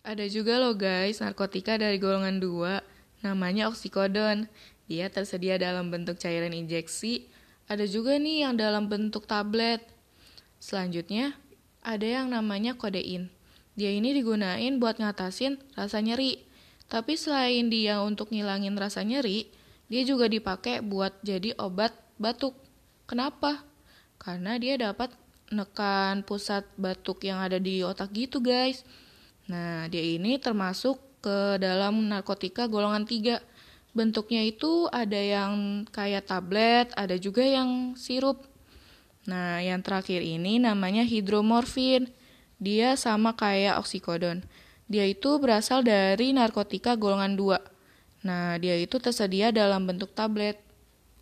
Ada juga loh guys, narkotika dari golongan 2, namanya oksikodon. Dia tersedia dalam bentuk cairan injeksi, ada juga nih yang dalam bentuk tablet. Selanjutnya, ada yang namanya kodein. Dia ini digunain buat ngatasin rasa nyeri. Tapi selain dia untuk ngilangin rasa nyeri, dia juga dipakai buat jadi obat batuk. Kenapa? Karena dia dapat nekan pusat batuk yang ada di otak gitu guys. Nah, dia ini termasuk ke dalam narkotika golongan 3. Bentuknya itu ada yang kayak tablet, ada juga yang sirup. Nah, yang terakhir ini namanya hidromorfin. Dia sama kayak oksikodon. Dia itu berasal dari narkotika golongan 2. Nah, dia itu tersedia dalam bentuk tablet.